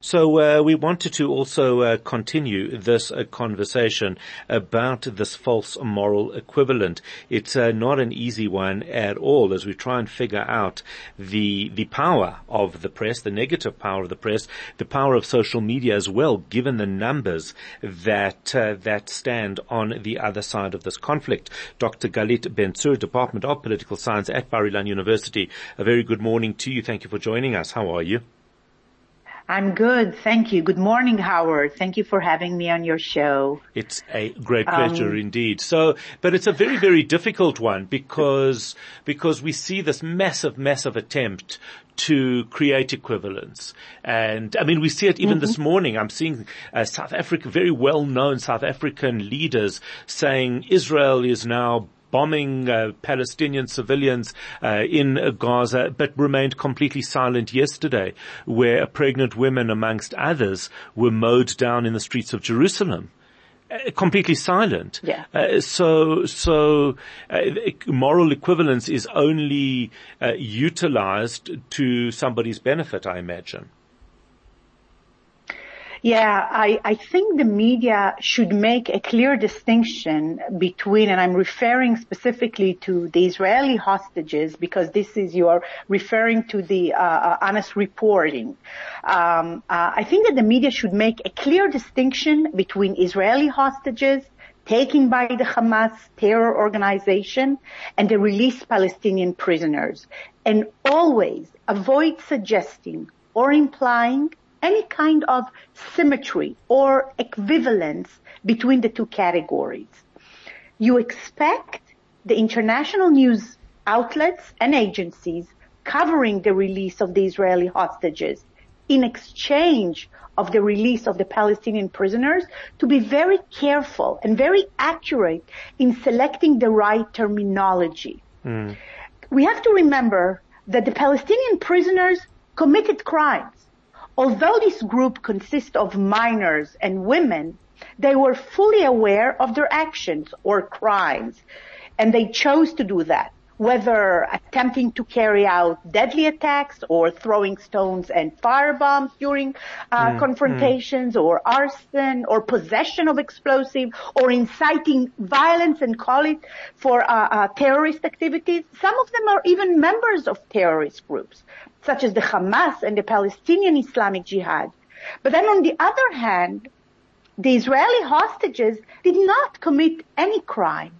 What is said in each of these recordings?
So uh, we wanted to also uh, continue this uh, conversation about this false moral equivalent. It's uh, not an easy one at all as we try and figure out the the power of the press, the negative power of the press, the power of social media as well, given the numbers that uh, that stand on the other side of this conflict. Dr. Galit Ben-Tzur, Department of Political Science at Bar Ilan University. A very good morning to you. Thank you for joining us. How are you? I'm good. Thank you. Good morning, Howard. Thank you for having me on your show. It's a great pleasure um, indeed. So, but it's a very, very difficult one because, because we see this massive, massive attempt to create equivalence. And I mean, we see it even mm-hmm. this morning. I'm seeing uh, South Africa, very well known South African leaders saying Israel is now bombing uh, Palestinian civilians uh, in Gaza, but remained completely silent yesterday, where pregnant women, amongst others, were mowed down in the streets of Jerusalem. Uh, completely silent. Yeah. Uh, so, so uh, moral equivalence is only uh, utilized to somebody's benefit, I imagine. Yeah, I, I think the media should make a clear distinction between, and I'm referring specifically to the Israeli hostages because this is you're referring to the uh, uh, honest reporting. Um, uh, I think that the media should make a clear distinction between Israeli hostages taken by the Hamas terror organization and the released Palestinian prisoners and always avoid suggesting or implying any kind of symmetry or equivalence between the two categories. You expect the international news outlets and agencies covering the release of the Israeli hostages in exchange of the release of the Palestinian prisoners to be very careful and very accurate in selecting the right terminology. Mm. We have to remember that the Palestinian prisoners committed crimes. Although this group consists of minors and women, they were fully aware of their actions or crimes, and they chose to do that, whether attempting to carry out deadly attacks or throwing stones and firebombs during uh, mm, confrontations mm. or arson or possession of explosive or inciting violence and call it for uh, uh, terrorist activities. Some of them are even members of terrorist groups such as the Hamas and the Palestinian Islamic Jihad. But then on the other hand, the Israeli hostages did not commit any crime.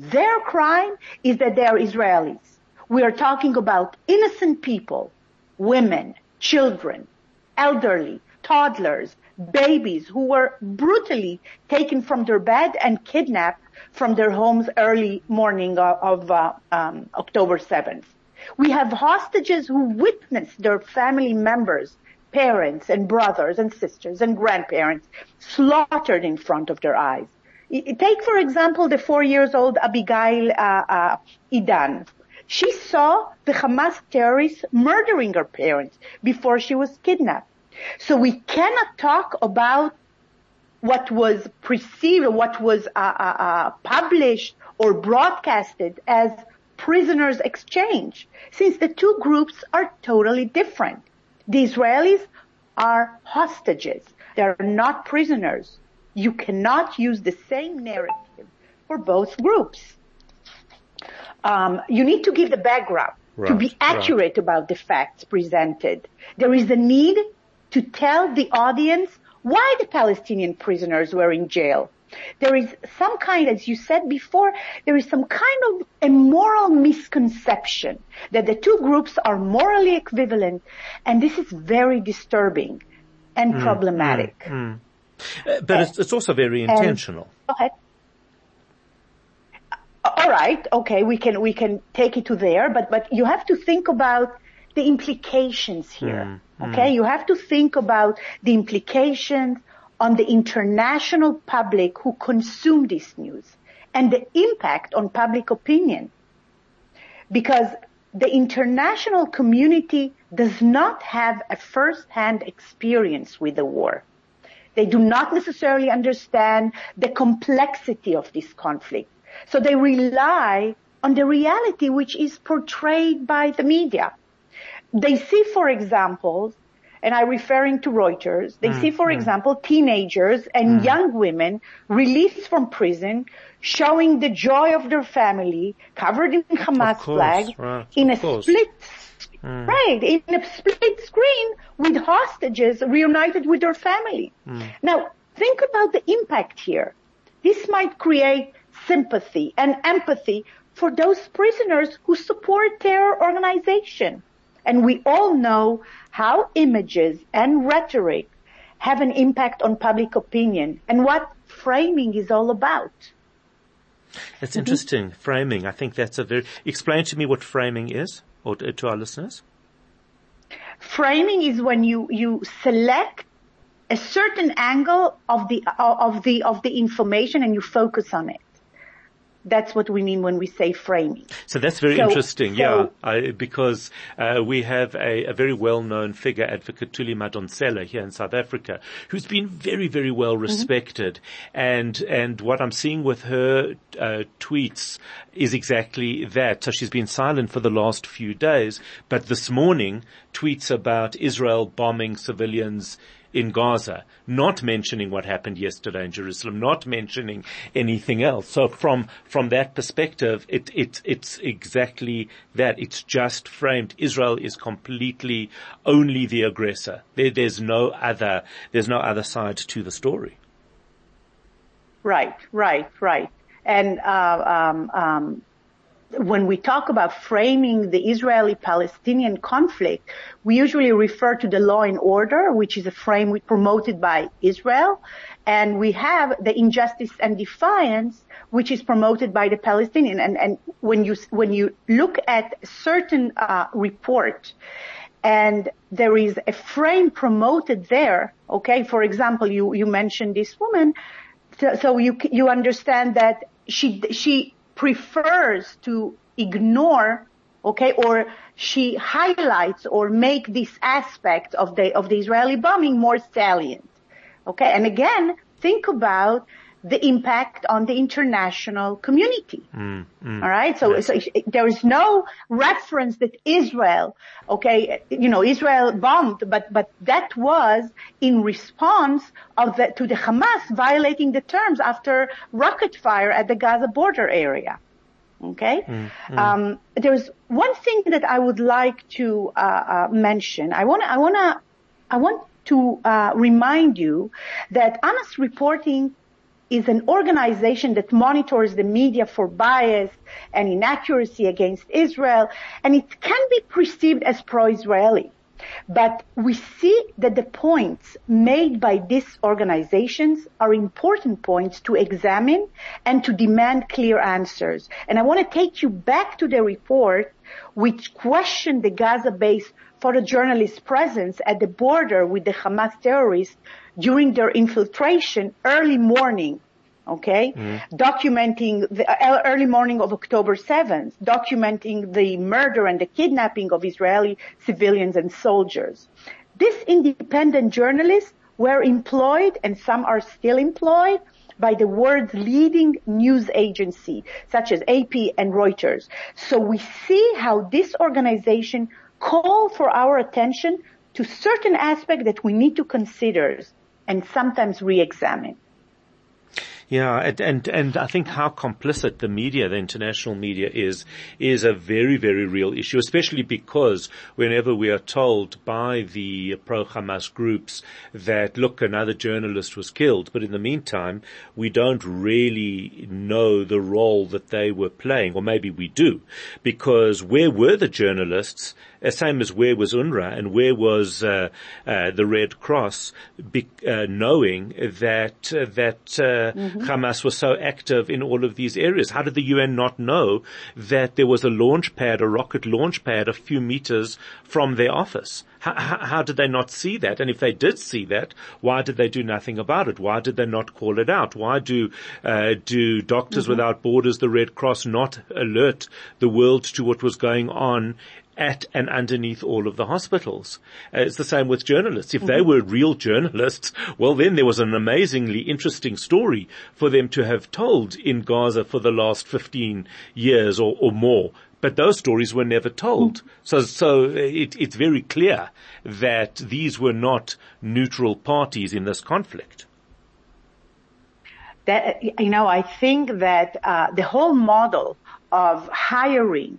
Their crime is that they are Israelis. We are talking about innocent people, women, children, elderly, toddlers, babies who were brutally taken from their bed and kidnapped from their homes early morning of, uh, um, October 7th. We have hostages who witnessed their family members, parents and brothers and sisters and grandparents slaughtered in front of their eyes. Take, for example, the four years old Abigail uh, uh, Idan. She saw the Hamas terrorists murdering her parents before she was kidnapped. So we cannot talk about what was perceived, what was uh, uh, uh published or broadcasted as prisoners exchange, since the two groups are totally different. The Israelis are hostages. They're not prisoners. You cannot use the same narrative for both groups. Um, you need to give the background right, to be accurate right. about the facts presented. There is a need to tell the audience why the Palestinian prisoners were in jail there is some kind, as you said before, there is some kind of a moral misconception that the two groups are morally equivalent, and this is very disturbing and mm, problematic. Mm, mm. Uh, but it's, it's, also very intentional. And, all right, okay, we can we can take it to there, but but you have to think about the implications here. Mm, okay, mm. you have to think about the implications on the international public who consume this news and the impact on public opinion. Because the international community does not have a first-hand experience with the war. They do not necessarily understand the complexity of this conflict. So they rely on the reality which is portrayed by the media. They see, for example, and I'm referring to Reuters, they mm, see, for mm. example, teenagers and mm. young women released from prison showing the joy of their family covered in Hamas flags right, in a course. split Mm. Right, in a split screen with hostages reunited with their family. Mm. Now, think about the impact here. This might create sympathy and empathy for those prisoners who support terror organization. And we all know how images and rhetoric have an impact on public opinion and what framing is all about. That's mm-hmm. interesting. Framing. I think that's a very, explain to me what framing is or to our listeners. Framing is when you, you select a certain angle of the, of the, of the information and you focus on it. That's what we mean when we say framing. So that's very so, interesting, so, yeah, I, because uh, we have a, a, very well-known figure, Advocate Thuli Madonsela here in South Africa, who's been very, very well mm-hmm. respected, mm-hmm. and and what I'm seeing with her uh, tweets is exactly that. So she's been silent for the last few days, but this morning tweets about Israel bombing civilians in Gaza, not mentioning what happened yesterday in Jerusalem, not mentioning anything else. So from, from that perspective, it, it, it's exactly that. It's just framed. Israel is completely only the aggressor. There, there's no other, there's no other side to the story. Right, right, right. And, uh, um, um, when we talk about framing the Israeli-Palestinian conflict, we usually refer to the law and order, which is a frame promoted by Israel, and we have the injustice and defiance, which is promoted by the Palestinian. And, and when you when you look at certain uh, report, and there is a frame promoted there, okay. For example, you you mentioned this woman, so, so you you understand that she she prefers to ignore okay or she highlights or make this aspect of the of the Israeli bombing more salient okay? And again think about the impact on the international community. Mm, mm, all right. So, yes. so, there is no reference that Israel, okay, you know, Israel bombed, but, but that was in response of the, to the Hamas violating the terms after rocket fire at the Gaza border area. Okay. Mm, mm. um, there's one thing that I would like to uh, uh, mention. I want to. I want to. I want to uh, remind you that honest reporting is an organization that monitors the media for bias and inaccuracy against Israel, and it can be perceived as pro-Israeli. But we see that the points made by these organizations are important points to examine and to demand clear answers. And I want to take you back to the report which questioned the Gaza-based photojournalist presence at the border with the Hamas terrorists during their infiltration early morning okay, mm documenting the uh, early morning of October 7th, documenting the murder and the kidnapping of Israeli civilians and soldiers. These independent journalists were employed, and some are still employed, by the world's leading news agency, such as AP and Reuters. So we see how this organization call for our attention to certain aspects that we need to consider and sometimes re-examine. Yeah, and, and, and I think how complicit the media, the international media is, is a very, very real issue, especially because whenever we are told by the pro-Hamas groups that, look, another journalist was killed, but in the meantime, we don't really know the role that they were playing, or maybe we do, because where were the journalists same as where was UNRWA and where was uh, uh, the Red Cross, be, uh, knowing that uh, that mm-hmm. Hamas was so active in all of these areas. How did the UN not know that there was a launch pad, a rocket launch pad, a few meters from their office? How, how, did they not see that? And if they did see that, why did they do nothing about it? Why did they not call it out? Why do uh, do Doctors mm-hmm. Without Borders, the Red Cross, not alert the world to what was going on at and underneath all of the hospitals. Uh, it's the same with journalists. If mm-hmm. they were real journalists, well then there was an amazingly interesting story for them to have told in Gaza for the last 15 years or, or more but those stories were never told. So, so it, it's very clear that these were not neutral parties in this conflict. That, you know, I think that uh, the whole model of hiring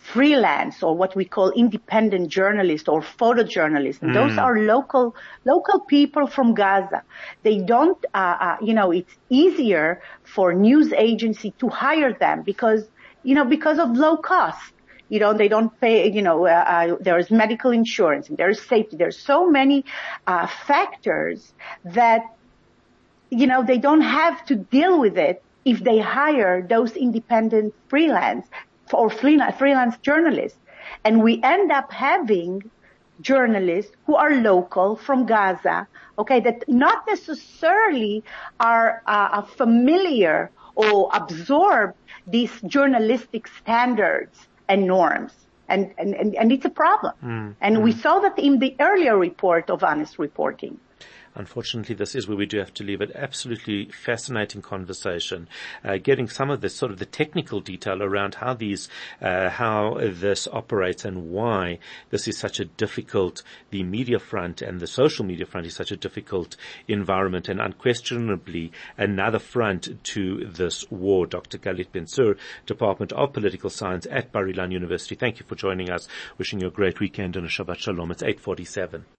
freelance or what we call independent journalists or photojournalists. Mm. Those are local, local people from Gaza. They don't, uh, uh, you know, it's easier for news agency to hire them because you know, because of low cost. You know, they don't pay, you know, uh, uh, there's medical insurance, there's safety, there's so many, uh, factors that, you know, they don't have to deal with it if they hire those independent freelance or freelance journalists. And we end up having journalists who are local from Gaza, okay, that not necessarily are uh, familiar or absorb these journalistic standards and norms. And, and, and, it's a problem. Mm, and mm. we saw that in the earlier report of honest reporting. Unfortunately, this is where we do have to leave it. Absolutely fascinating conversation, uh, getting some of the sort of the technical detail around how these, uh, how this operates and why this is such a difficult, the media front and the social media front is such a difficult environment and unquestionably another front to this war. Dr. Galit Ben-Tzur, Department of Political Science at Bar Ilan University. Thank you for joining us. Wishing you a great weekend and a Shabbat Shalom. It's 847.